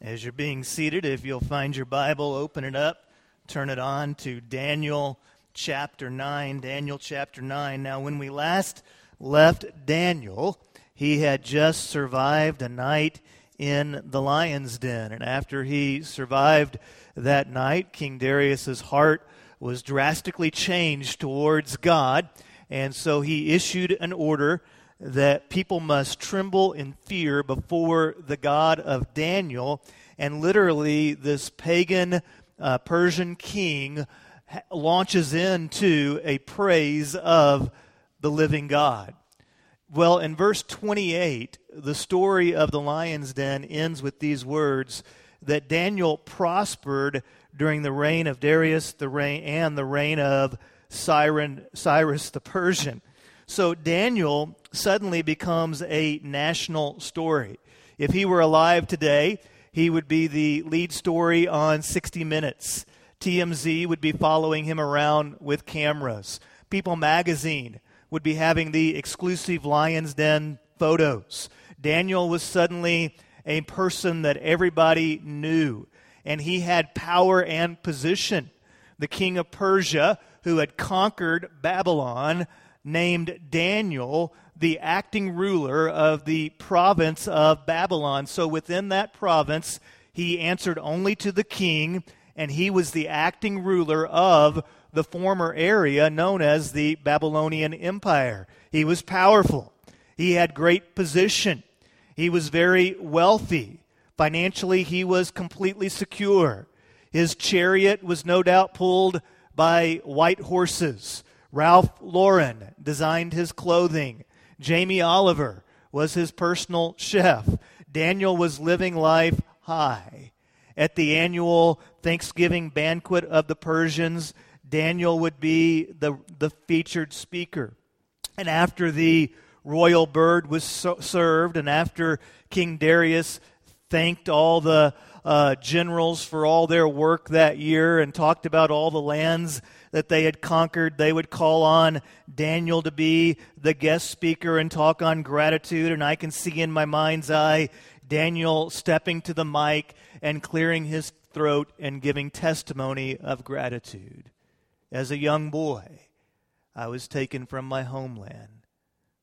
As you're being seated, if you'll find your Bible, open it up, turn it on to Daniel chapter 9. Daniel chapter 9. Now, when we last left Daniel, he had just survived a night in the lion's den. And after he survived that night, King Darius's heart was drastically changed towards God. And so he issued an order that people must tremble in fear before the God of Daniel. And literally, this pagan uh, Persian king launches into a praise of the living God. Well, in verse 28, the story of the lion's den ends with these words that Daniel prospered during the reign of Darius the reign, and the reign of Cyrus the Persian. So Daniel suddenly becomes a national story. If he were alive today, he would be the lead story on 60 Minutes. TMZ would be following him around with cameras. People magazine would be having the exclusive Lion's Den photos. Daniel was suddenly a person that everybody knew, and he had power and position. The king of Persia, who had conquered Babylon, named Daniel the acting ruler of the province of Babylon. So within that province, he answered only to the king, and he was the acting ruler of the former area known as the Babylonian Empire. He was powerful, he had great position, he was very wealthy. Financially, he was completely secure. His chariot was no doubt pulled by white horses. Ralph Lauren designed his clothing. Jamie Oliver was his personal chef. Daniel was living life high. At the annual Thanksgiving banquet of the Persians, Daniel would be the, the featured speaker. And after the royal bird was so served, and after King Darius thanked all the uh, generals for all their work that year and talked about all the lands that they had conquered, they would call on Daniel to be the guest speaker and talk on gratitude. And I can see in my mind's eye Daniel stepping to the mic and clearing his throat and giving testimony of gratitude. As a young boy, I was taken from my homeland.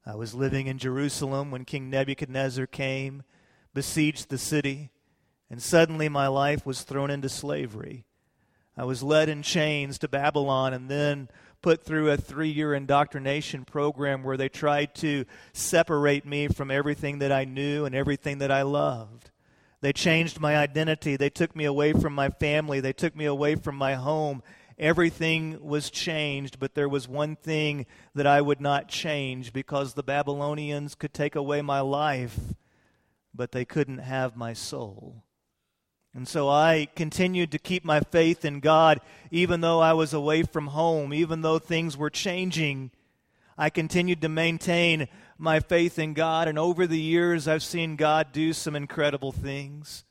I was living in Jerusalem when King Nebuchadnezzar came, besieged the city, and suddenly my life was thrown into slavery. I was led in chains to Babylon and then put through a three year indoctrination program where they tried to separate me from everything that I knew and everything that I loved. They changed my identity. They took me away from my family. They took me away from my home. Everything was changed, but there was one thing that I would not change because the Babylonians could take away my life, but they couldn't have my soul. And so I continued to keep my faith in God even though I was away from home, even though things were changing. I continued to maintain my faith in God, and over the years, I've seen God do some incredible things.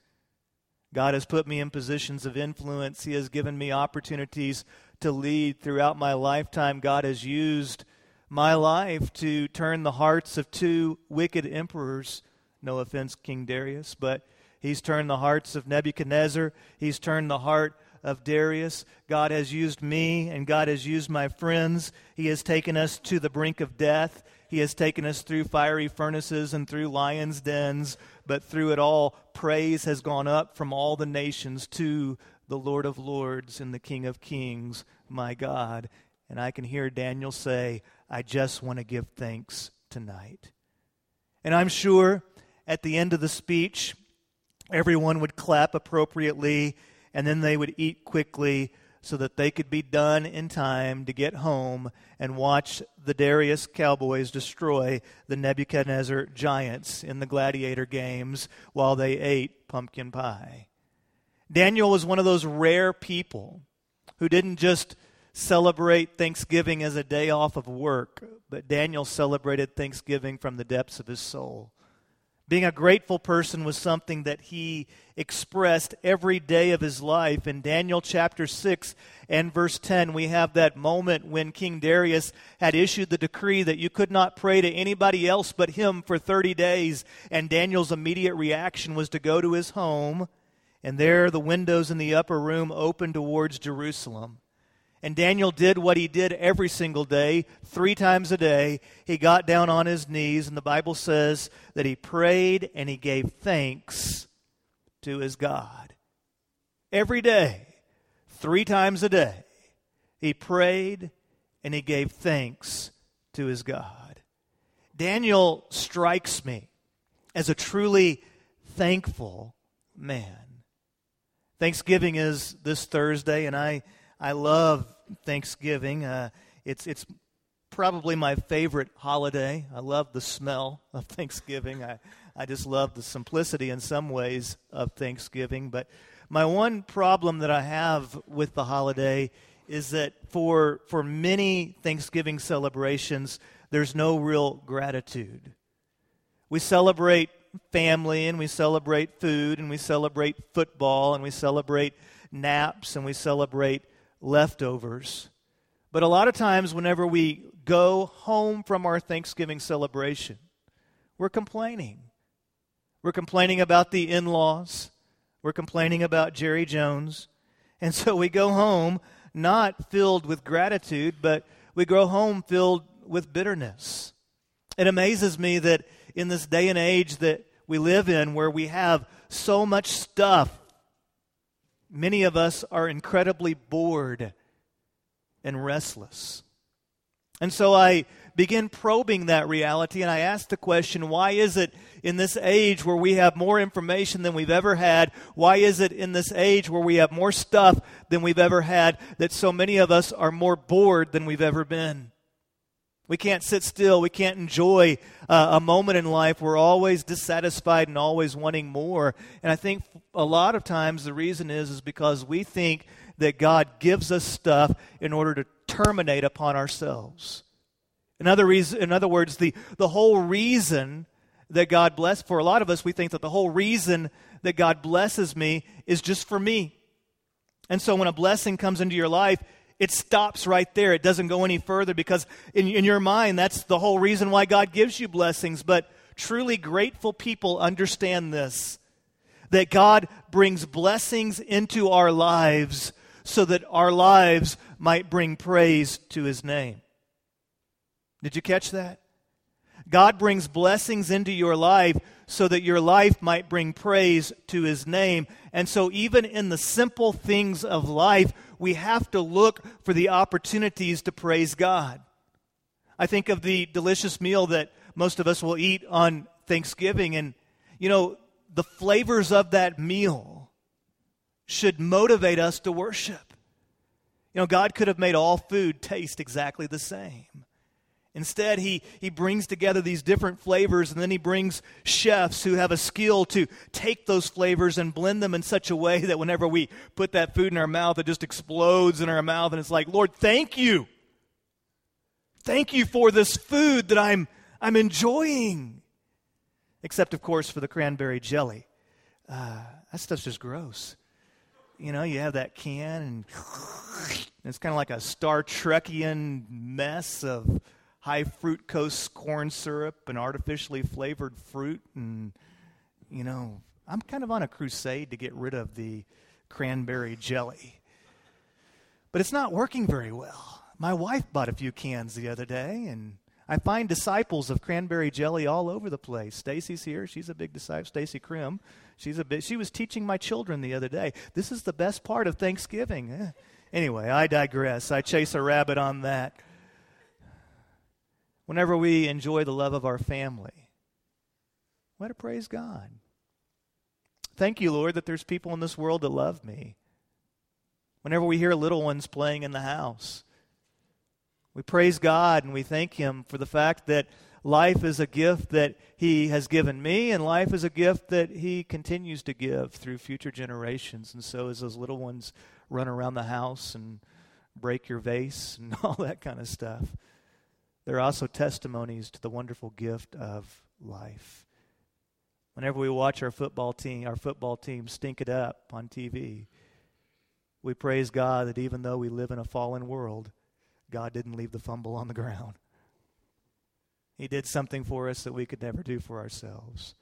God has put me in positions of influence. He has given me opportunities to lead throughout my lifetime. God has used my life to turn the hearts of two wicked emperors. No offense, King Darius, but he's turned the hearts of Nebuchadnezzar. He's turned the heart of Darius. God has used me and God has used my friends. He has taken us to the brink of death. He has taken us through fiery furnaces and through lions' dens, but through it all, praise has gone up from all the nations to the Lord of Lords and the King of Kings, my God. And I can hear Daniel say, I just want to give thanks tonight. And I'm sure at the end of the speech, everyone would clap appropriately, and then they would eat quickly so that they could be done in time to get home and watch the Darius Cowboys destroy the Nebuchadnezzar Giants in the gladiator games while they ate pumpkin pie. Daniel was one of those rare people who didn't just celebrate Thanksgiving as a day off of work, but Daniel celebrated Thanksgiving from the depths of his soul. Being a grateful person was something that he expressed every day of his life. In Daniel chapter 6 and verse 10, we have that moment when King Darius had issued the decree that you could not pray to anybody else but him for 30 days. And Daniel's immediate reaction was to go to his home And there the windows in the upper room opened towards Jerusalem. And Daniel did what he did every single day, three times a day. He got down on his knees, and the Bible says that he prayed and he gave thanks to his God. Every day, three times a day, he prayed and he gave thanks to his God. Daniel strikes me as a truly thankful man. Thanksgiving is this Thursday, and I, I love Thanksgiving. Uh, it's, it's probably my favorite holiday. I love the smell of Thanksgiving. I, I just love the simplicity in some ways of Thanksgiving. But my one problem that I have with the holiday is that for, for many Thanksgiving celebrations, there's no real gratitude. We celebrate family and we celebrate food and we celebrate football and we celebrate naps and we celebrate leftovers. But a lot of times, whenever we go home from our Thanksgiving celebration, we're complaining. We're complaining about the in laws. We're complaining about Jerry Jones. And so we go home not filled with gratitude, but we go home filled with bitterness. It amazes me that in this day and age that we live in, where we have so much stuff, many of us are incredibly bored and restless. And so I begin probing that reality and I ask the question why is it in this age where we have more information than we've ever had? Why is it in this age where we have more stuff than we've ever had that so many of us are more bored than we've ever been? We can't sit still. We can't enjoy uh, a moment in life. We're always dissatisfied and always wanting more. And I think a lot of times the reason is is because we think that God gives us stuff in order to terminate upon ourselves. In other, reason, in other words, the, the whole reason that God bless for a lot of us, we think that the whole reason that God blesses me is just for me. And so when a blessing comes into your life, it stops right there. It doesn't go any further because in, in your mind, that's the whole reason why God gives you blessings. But truly grateful people understand this that God brings blessings into our lives so that our lives might bring praise to his name. Did you catch that? God brings blessings into your life so that your life might bring praise to his name. And so, even in the simple things of life, we have to look for the opportunities to praise God. I think of the delicious meal that most of us will eat on Thanksgiving, and, you know, the flavors of that meal should motivate us to worship. You know, God could have made all food taste exactly the same. Instead, he, he brings together these different flavors, and then he brings chefs who have a skill to take those flavors and blend them in such a way that whenever we put that food in our mouth, it just explodes in our mouth, and it's like, Lord, thank you. Thank you for this food that I'm, I'm enjoying. Except, of course, for the cranberry jelly. Uh, that stuff's just gross. You know, you have that can, and it's kind of like a Star Trekian mess of high fructose corn syrup and artificially flavored fruit. And, you know, I'm kind of on a crusade to get rid of the cranberry jelly. But it's not working very well. My wife bought a few cans the other day, and I find disciples of cranberry jelly all over the place. Stacy's here; she's a big disciple. Stacy Krim, she's a big. She was teaching my children the other day. This is the best part of Thanksgiving. Eh. Anyway, I digress. I chase a rabbit on that whenever we enjoy the love of our family. Let to praise God. Thank you, Lord, that there's people in this world that love me. Whenever we hear little ones playing in the house, we praise God and we thank Him for the fact that life is a gift that He has given me, and life is a gift that He continues to give through future generations. And so, as those little ones run around the house and break your vase and all that kind of stuff, they're also testimonies to the wonderful gift of life. Whenever we watch our football team, our football team stink it up on TV, we praise God that even though we live in a fallen world, God didn't leave the fumble on the ground. He did something for us that we could never do for ourselves.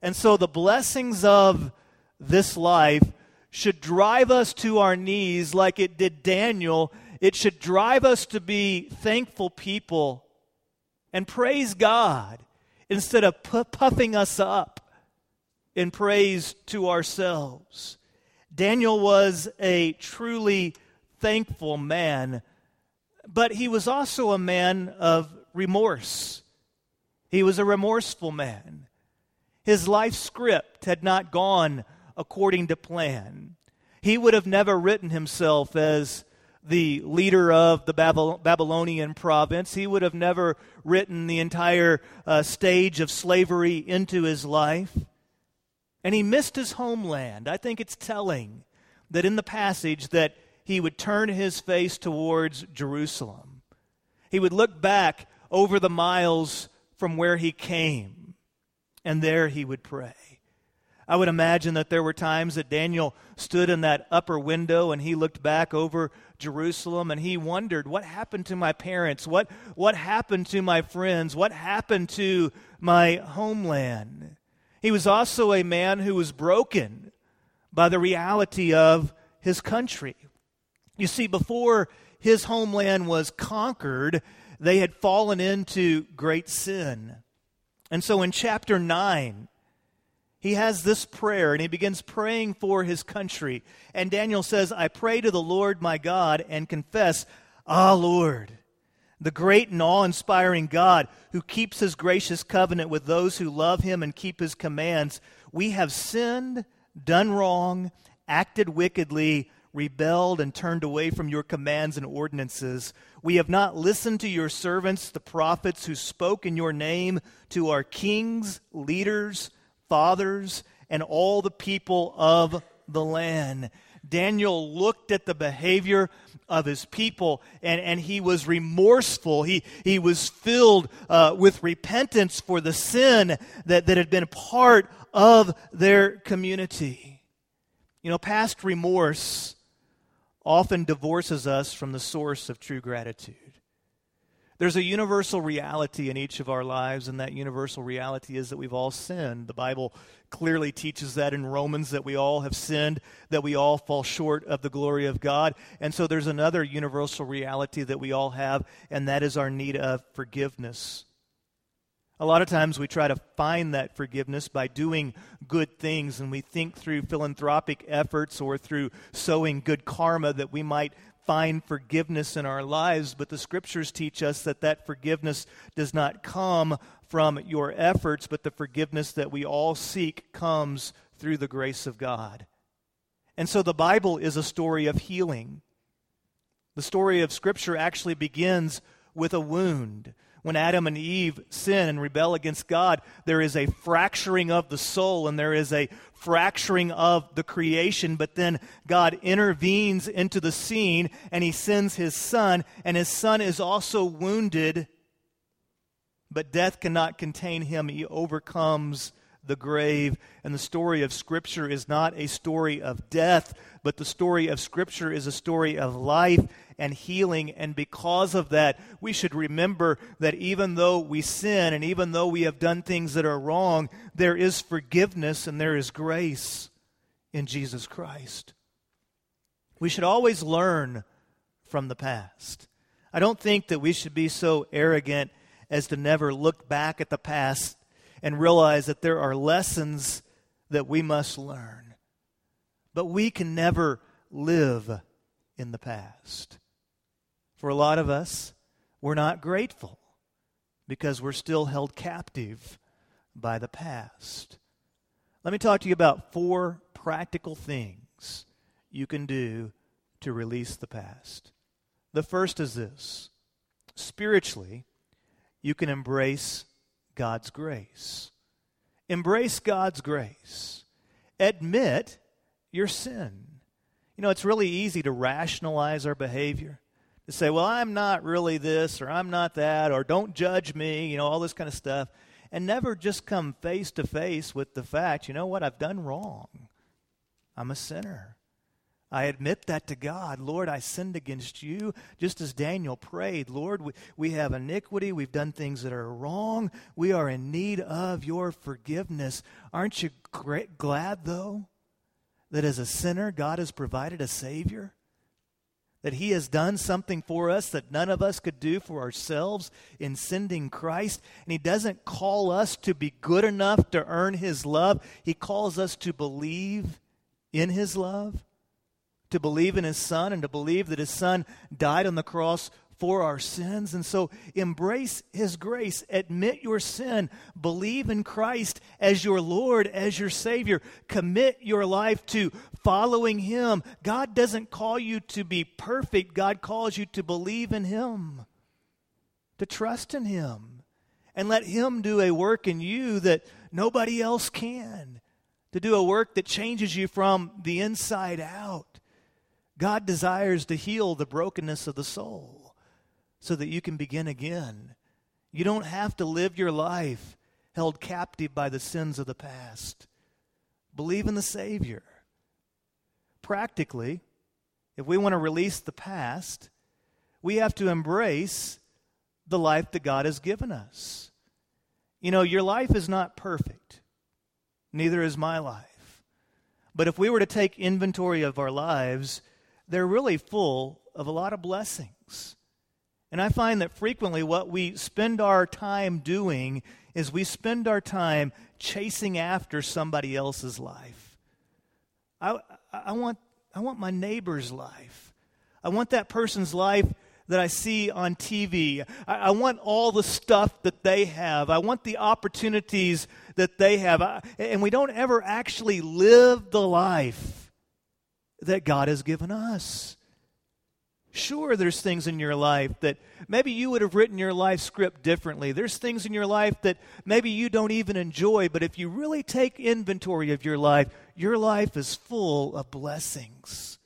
And so the blessings of this life should drive us to our knees like it did Daniel. It should drive us to be thankful people and praise God instead of puffing us up in praise to ourselves. Daniel was a truly thankful man, but he was also a man of remorse. He was a remorseful man. His life script had not gone according to plan. He would have never written himself as the leader of the Babylonian province. He would have never written the entire uh, stage of slavery into his life. And he missed his homeland. I think it's telling that in the passage that he would turn his face towards Jerusalem. He would look back over the miles from where he came, and there he would pray. I would imagine that there were times that Daniel stood in that upper window and he looked back over Jerusalem and he wondered, What happened to my parents? What, what happened to my friends? What happened to my homeland? He was also a man who was broken by the reality of his country. You see, before his homeland was conquered, they had fallen into great sin. And so in chapter 9, he has this prayer and he begins praying for his country. And Daniel says, I pray to the Lord my God and confess, Ah, Lord, the great and awe inspiring God who keeps his gracious covenant with those who love him and keep his commands. We have sinned, done wrong, acted wickedly, rebelled, and turned away from your commands and ordinances. We have not listened to your servants, the prophets, who spoke in your name to our kings, leaders, fathers and all the people of the land. Daniel looked at the behavior of his people and, and he was remorseful. He, he was filled uh, with repentance for the sin that, that had been part of their community. You know, past remorse often divorces us from the source of true gratitude. There's a universal reality in each of our lives, and that universal reality is that we've all sinned. The Bible clearly teaches that in Romans that we all have sinned, that we all fall short of the glory of God. And so there's another universal reality that we all have, and that is our need of forgiveness. A lot of times we try to find that forgiveness by doing good things, and we think through philanthropic efforts or through sowing good karma that we might find forgiveness in our lives, but the scriptures teach us that that forgiveness does not come from your efforts, but the forgiveness that we all seek comes through the grace of God. And so the Bible is a story of healing. The story of Scripture actually begins with a wound. When Adam and Eve sin and rebel against God, there is a fracturing of the soul and there is a fracturing of the creation. But then God intervenes into the scene and he sends his son, and his son is also wounded. But death cannot contain him. He overcomes the grave. And the story of Scripture is not a story of death, but the story of Scripture is a story of life and healing. And because of that, we should remember that even though we sin and even though we have done things that are wrong, there is forgiveness and there is grace in Jesus Christ. We should always learn from the past. I don't think that we should be so arrogant as to never look back at the past and realize that there are lessons that we must learn. But we can never live in the past. For a lot of us, we're not grateful because we're still held captive by the past. Let me talk to you about four practical things you can do to release the past. The first is this spiritually, you can embrace God's grace. Embrace God's grace. Admit your sin. You know, it's really easy to rationalize our behavior. To say, well, I'm not really this, or I'm not that, or don't judge me, you know, all this kind of stuff. And never just come face to face with the fact, you know what, I've done wrong. I'm a sinner. I admit that to God. Lord, I sinned against you, just as Daniel prayed. Lord, we, we have iniquity. We've done things that are wrong. We are in need of your forgiveness. Aren't you great, glad, though, that as a sinner, God has provided a Savior? That He has done something for us that none of us could do for ourselves in sending Christ. And He doesn't call us to be good enough to earn His love, He calls us to believe in His love, to believe in His Son, and to believe that His Son died on the cross for our sins. And so embrace His grace, admit your sin, believe in Christ as your Lord, as your Savior, commit your life to following Him. God doesn't call you to be perfect, God calls you to believe in Him, to trust in Him, and let Him do a work in you that nobody else can, to do a work that changes you from the inside out. God desires to heal the brokenness of the soul so that you can begin again. You don't have to live your life held captive by the sins of the past. Believe in the Savior. Practically, if we want to release the past, we have to embrace the life that God has given us. You know, your life is not perfect, neither is my life. But if we were to take inventory of our lives, they're really full of a lot of blessings. And I find that frequently what we spend our time doing is we spend our time chasing after somebody else's life. I, I, want, I want my neighbor's life. I want that person's life that I see on TV. I, I want all the stuff that they have. I want the opportunities that they have. I, and we don't ever actually live the life that God has given us. Sure, there's things in your life that maybe you would have written your life script differently. There's things in your life that maybe you don't even enjoy, but if you really take inventory of your life, your life is full of blessings.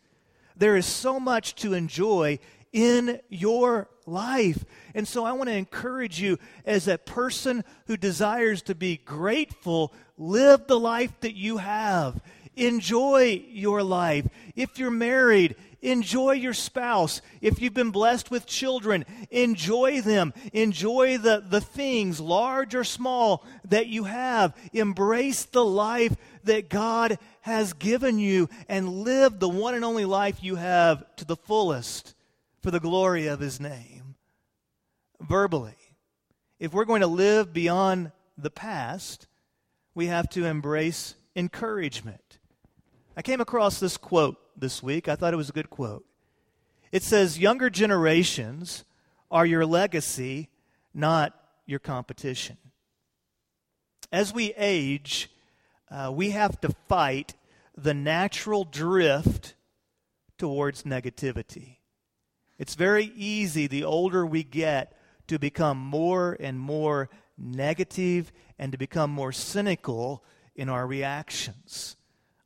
There is so much to enjoy in your life. And so I want to encourage you as a person who desires to be grateful, live the life that you have. Enjoy your life. If you're married, Enjoy your spouse. If you've been blessed with children, enjoy them. Enjoy the, the things, large or small, that you have. Embrace the life that God has given you and live the one and only life you have to the fullest for the glory of His name. Verbally, if we're going to live beyond the past, we have to embrace encouragement. I came across this quote this week. I thought it was a good quote. It says, Younger generations are your legacy, not your competition. As we age, uh, we have to fight the natural drift towards negativity. It's very easy the older we get to become more and more negative and to become more cynical in our reactions.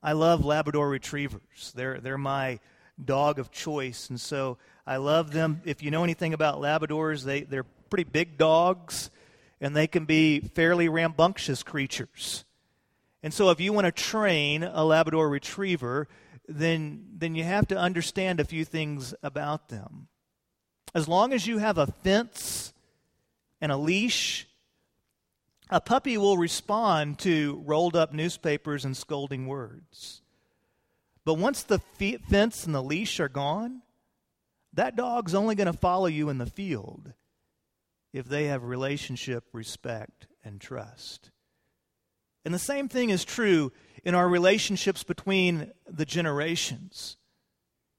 I love Labrador retrievers. They're, they're my dog of choice. And so I love them. If you know anything about Labradors, they, they're pretty big dogs and they can be fairly rambunctious creatures. And so if you want to train a Labrador retriever, then, then you have to understand a few things about them. As long as you have a fence and a leash a puppy will respond to rolled up newspapers and scolding words. But once the fence and the leash are gone, that dog's only going to follow you in the field if they have relationship, respect, and trust. And the same thing is true in our relationships between the generations.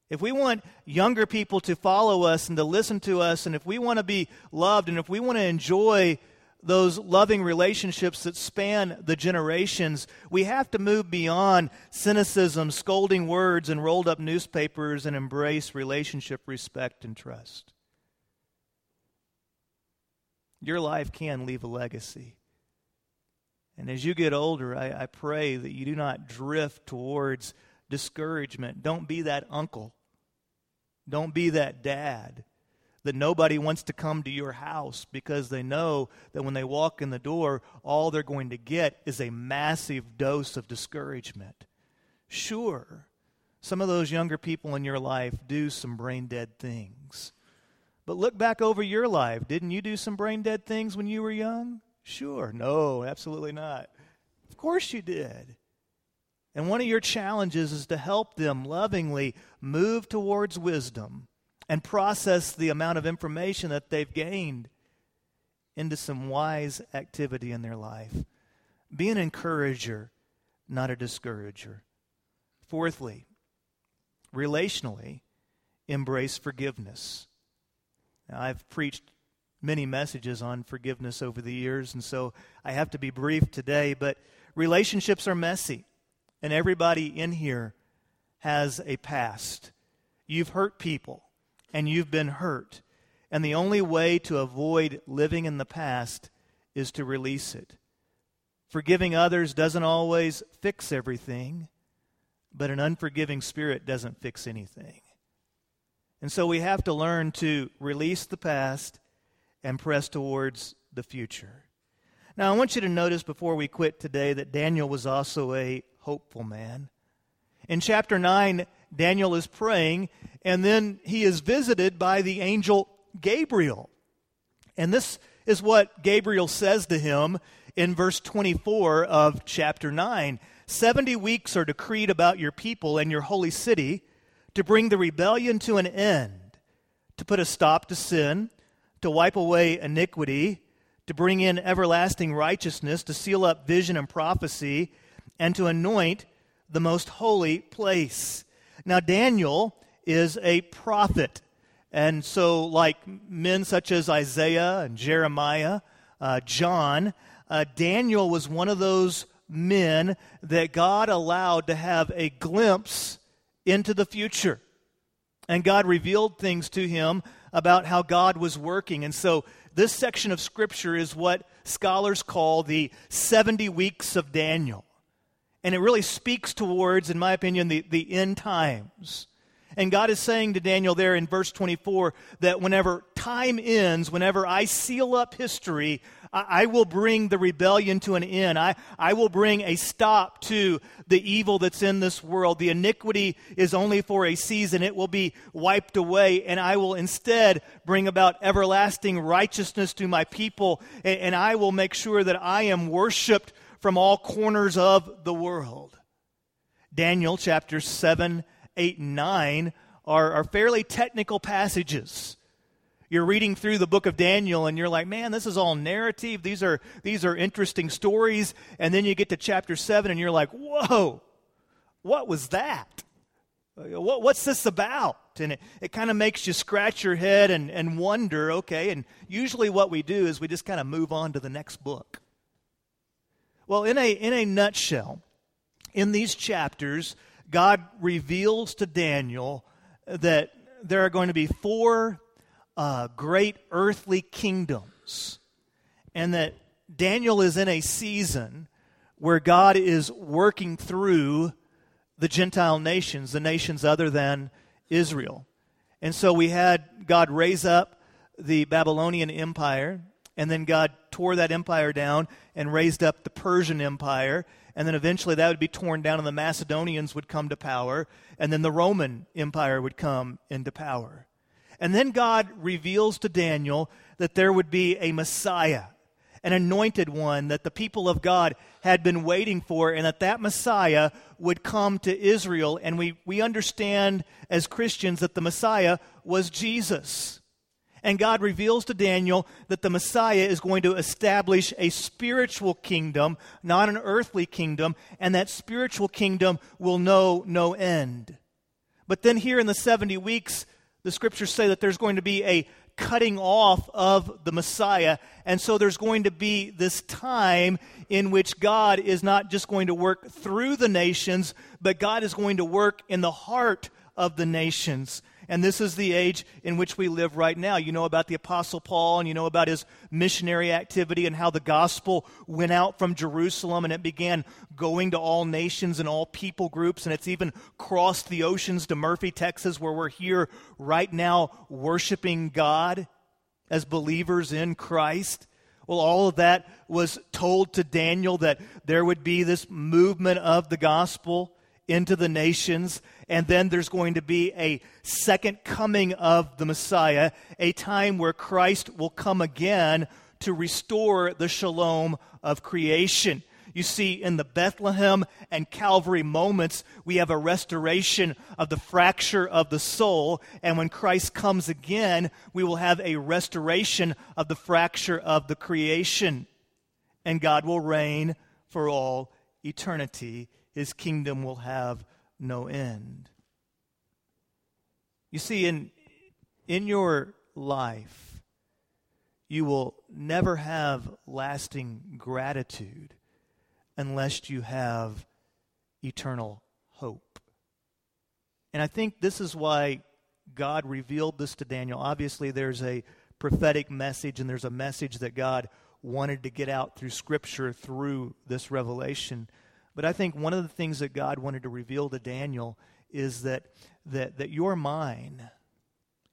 If we want younger people to follow us and to listen to us, and if we want to be loved, and if we want to enjoy those loving relationships that span the generations, we have to move beyond cynicism, scolding words, and rolled up newspapers and embrace relationship, respect, and trust. Your life can leave a legacy. And as you get older, I, I pray that you do not drift towards discouragement. Don't be that uncle. Don't be that dad that nobody wants to come to your house because they know that when they walk in the door, all they're going to get is a massive dose of discouragement. Sure, some of those younger people in your life do some brain dead things. But look back over your life. Didn't you do some brain dead things when you were young? Sure. No, absolutely not. Of course you did. And one of your challenges is to help them lovingly move towards wisdom and process the amount of information that they've gained into some wise activity in their life. Be an encourager, not a discourager. Fourthly, relationally, embrace forgiveness. Now, I've preached many messages on forgiveness over the years, and so I have to be brief today, but relationships are messy, and everybody in here has a past. You've hurt people, and you've been hurt. And the only way to avoid living in the past is to release it. Forgiving others doesn't always fix everything, but an unforgiving spirit doesn't fix anything. And so we have to learn to release the past and press towards the future. Now, I want you to notice before we quit today that Daniel was also a hopeful man. In chapter 9, Daniel is praying, and then he is visited by the angel Gabriel. And this is what Gabriel says to him in verse 24 of chapter 9 70 weeks are decreed about your people and your holy city to bring the rebellion to an end, to put a stop to sin, to wipe away iniquity, to bring in everlasting righteousness, to seal up vision and prophecy, and to anoint the most holy place. Now, Daniel is a prophet. And so, like men such as Isaiah and Jeremiah, uh, John, uh, Daniel was one of those men that God allowed to have a glimpse into the future. And God revealed things to him about how God was working. And so, this section of Scripture is what scholars call the 70 weeks of Daniel. And it really speaks towards, in my opinion, the, the end times. And God is saying to Daniel there in verse 24 that whenever time ends, whenever I seal up history, I, I, will bring the rebellion to an end. I, I will bring a stop to the evil that's in this world. The iniquity is only for a season, it will be wiped away, and I will instead bring about everlasting righteousness to my people, and, and I will make sure that I am worshiped from all corners of the world. Daniel chapter 7 8, and 9 are, are fairly technical passages. You're reading through the book of Daniel and you're like, man, this is all narrative. These are, these are interesting stories. And then you get to chapter 7 and you're like, whoa, what was that? What, what's this about? And it, it kind of makes you scratch your head and, and wonder, okay. And usually what we do is we just kind of move on to the next book. Well, in a, in a nutshell, in these chapters, God reveals to Daniel that there are going to be four uh, great earthly kingdoms, and that Daniel is in a season where God is working through the Gentile nations, the nations other than Israel. And so we had God raise up the Babylonian Empire, and then God tore that empire down and raised up the Persian Empire, and then eventually that would be torn down and the Macedonians would come to power, and then the Roman Empire would come into power. And then God reveals to Daniel that there would be a Messiah, an anointed one that the people of God had been waiting for, and that that Messiah would come to Israel. And we, we understand as Christians that the Messiah was Jesus. And God reveals to Daniel that the Messiah is going to establish a spiritual kingdom, not an earthly kingdom, and that spiritual kingdom will know no end. But then, here in the 70 weeks, the scriptures say that there's going to be a cutting off of the Messiah. And so there's going to be this time in which God is not just going to work through the nations, but God is going to work in the heart of the nations. And this is the age in which we live right now. You know about the Apostle Paul and you know about his missionary activity and how the gospel went out from Jerusalem and it began going to all nations and all people groups. And it's even crossed the oceans to Murphy, Texas, where we're here right now worshiping God as believers in Christ. Well, all of that was told to Daniel that there would be this movement of the gospel into the nations and then there's going to be a second coming of the Messiah, a time where Christ will come again to restore the shalom of creation. You see, in the Bethlehem and Calvary moments, we have a restoration of the fracture of the soul. And when Christ comes again, we will have a restoration of the fracture of the creation. And God will reign for all eternity. His kingdom will have no end. You see, in, in your life, you will never have lasting gratitude unless you have eternal hope. And I think this is why God revealed this to Daniel. Obviously, there's a prophetic message, and there's a message that God wanted to get out through Scripture through this revelation. But I think one of the things that God wanted to reveal to Daniel is that, that, that you're mine,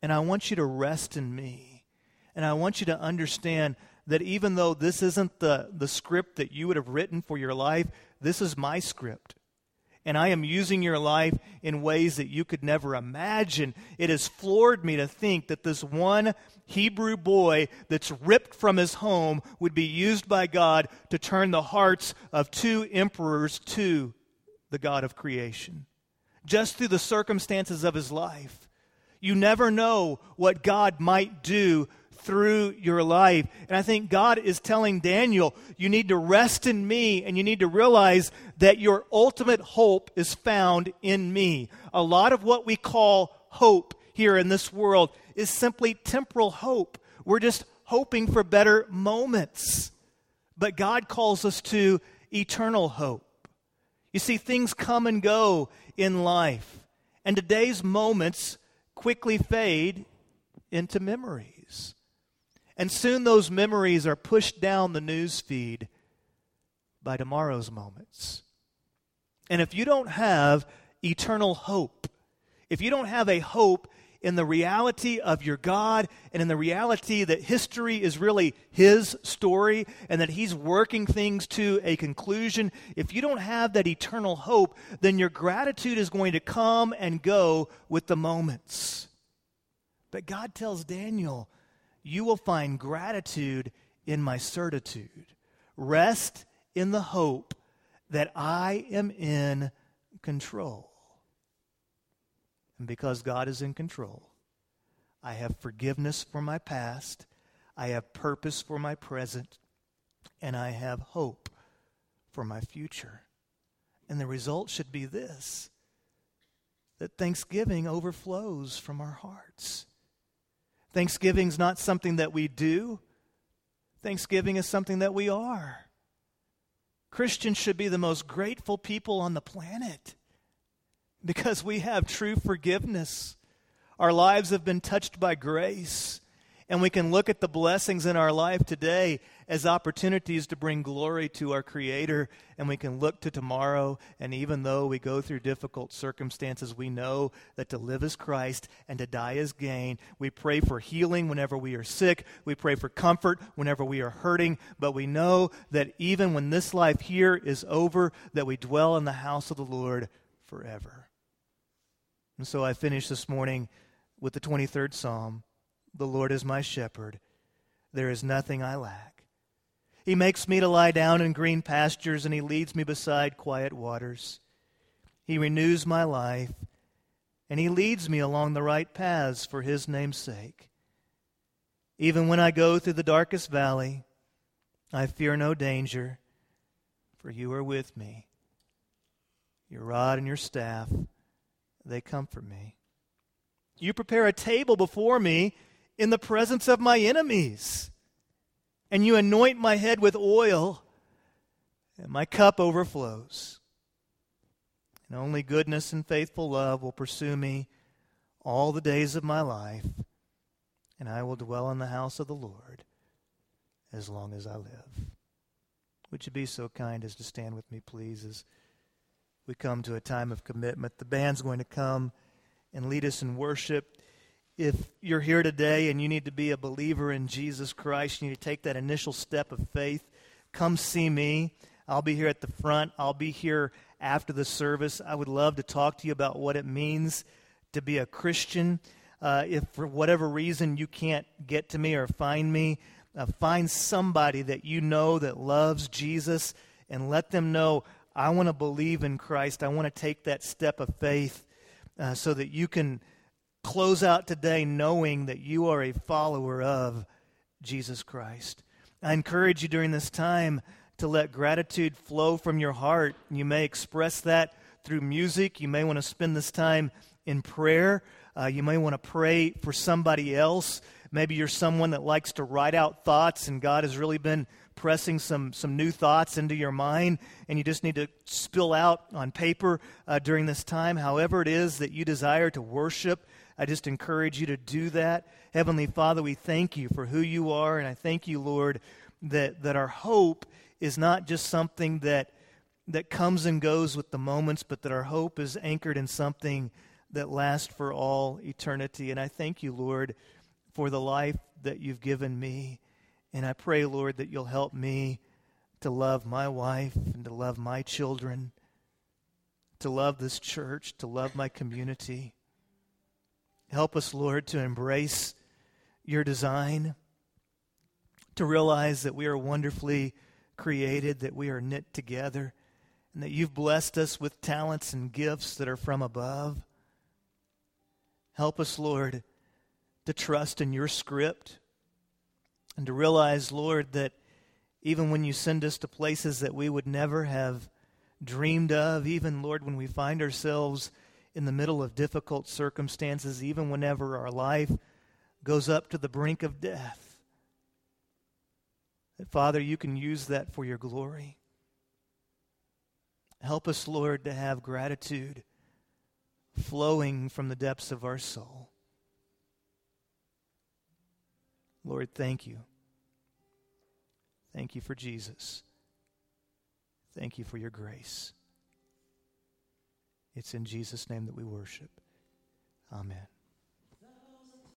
and I want you to rest in me. And I want you to understand that even though this isn't the, the script that you would have written for your life, this is my script. And I am using your life in ways that you could never imagine. It has floored me to think that this one Hebrew boy that's ripped from his home would be used by God to turn the hearts of two emperors to the God of creation. Just through the circumstances of his life. You never know what God might do through your life. And I think God is telling Daniel, you need to rest in me and you need to realize that your ultimate hope is found in me. A lot of what we call hope here in this world is simply temporal hope. We're just hoping for better moments. But God calls us to eternal hope. You see, things come and go in life, and today's moments quickly fade into memories. And soon those memories are pushed down the news feed by tomorrow's moments. And if you don't have eternal hope, if you don't have a hope in the reality of your God and in the reality that history is really His story and that He's working things to a conclusion, if you don't have that eternal hope, then your gratitude is going to come and go with the moments. But God tells Daniel, you will find gratitude in my certitude. Rest in the hope that I am in control. And because God is in control, I have forgiveness for my past, I have purpose for my present, and I have hope for my future. And the result should be this that thanksgiving overflows from our hearts. Thanksgiving's not something that we do, Thanksgiving is something that we are. Christians should be the most grateful people on the planet because we have true forgiveness. Our lives have been touched by grace. And we can look at the blessings in our life today as opportunities to bring glory to our Creator. And we can look to tomorrow. And even though we go through difficult circumstances, we know that to live is Christ and to die is gain. We pray for healing whenever we are sick. We pray for comfort whenever we are hurting. But we know that even when this life here is over, that we dwell in the house of the Lord forever. And so I finish this morning with the 23rd Psalm. The Lord is my shepherd. There is nothing I lack. He makes me to lie down in green pastures, and He leads me beside quiet waters. He renews my life, and He leads me along the right paths for His name's sake. Even when I go through the darkest valley, I fear no danger, for you are with me. Your rod and your staff, they comfort me. You prepare a table before me in the presence of my enemies. And you anoint my head with oil, and my cup overflows. And only goodness and faithful love will pursue me all the days of my life, and I will dwell in the house of the Lord as long as I live. Would you be so kind as to stand with me, please, as we come to a time of commitment? The band's going to come and lead us in worship if you're here today and you need to be a believer in Jesus Christ, you need to take that initial step of faith, come see me. I'll be here at the front. I'll be here after the service. I would love to talk to you about what it means to be a Christian. Uh, if for whatever reason you can't get to me or find me, uh, find somebody that you know that loves Jesus and let them know, I want to believe in Christ. I want to take that step of faith uh, so that you can close out today knowing that you are a follower of Jesus Christ. I encourage you during this time to let gratitude flow from your heart. You may express that through music. You may want to spend this time in prayer. Uh, you may want to pray for somebody else. Maybe you're someone that likes to write out thoughts, and God has really been pressing some, some new thoughts into your mind, and you just need to spill out on paper uh, during this time. However, it is that you desire to worship, I just encourage you to do that. Heavenly Father, we thank you for who you are, and I thank you, Lord, that, that our hope is not just something that, that comes and goes with the moments, but that our hope is anchored in something that lasts for all eternity. And I thank you, Lord, for the life that you've given me. And I pray, Lord, that you'll help me to love my wife and to love my children, to love this church, to love my community. Help us, Lord, to embrace your design, to realize that we are wonderfully created, that we are knit together, and that you've blessed us with talents and gifts that are from above. Help us, Lord, to trust in your script and to realize, Lord, that even when you send us to places that we would never have dreamed of, even, Lord, when we find ourselves in the middle of difficult circumstances, even whenever our life goes up to the brink of death, that, Father, you can use that for your glory. Help us, Lord, to have gratitude flowing from the depths of our soul. Lord, thank you. Thank you for Jesus. Thank you for your grace. It's in Jesus' name that we worship. Amen.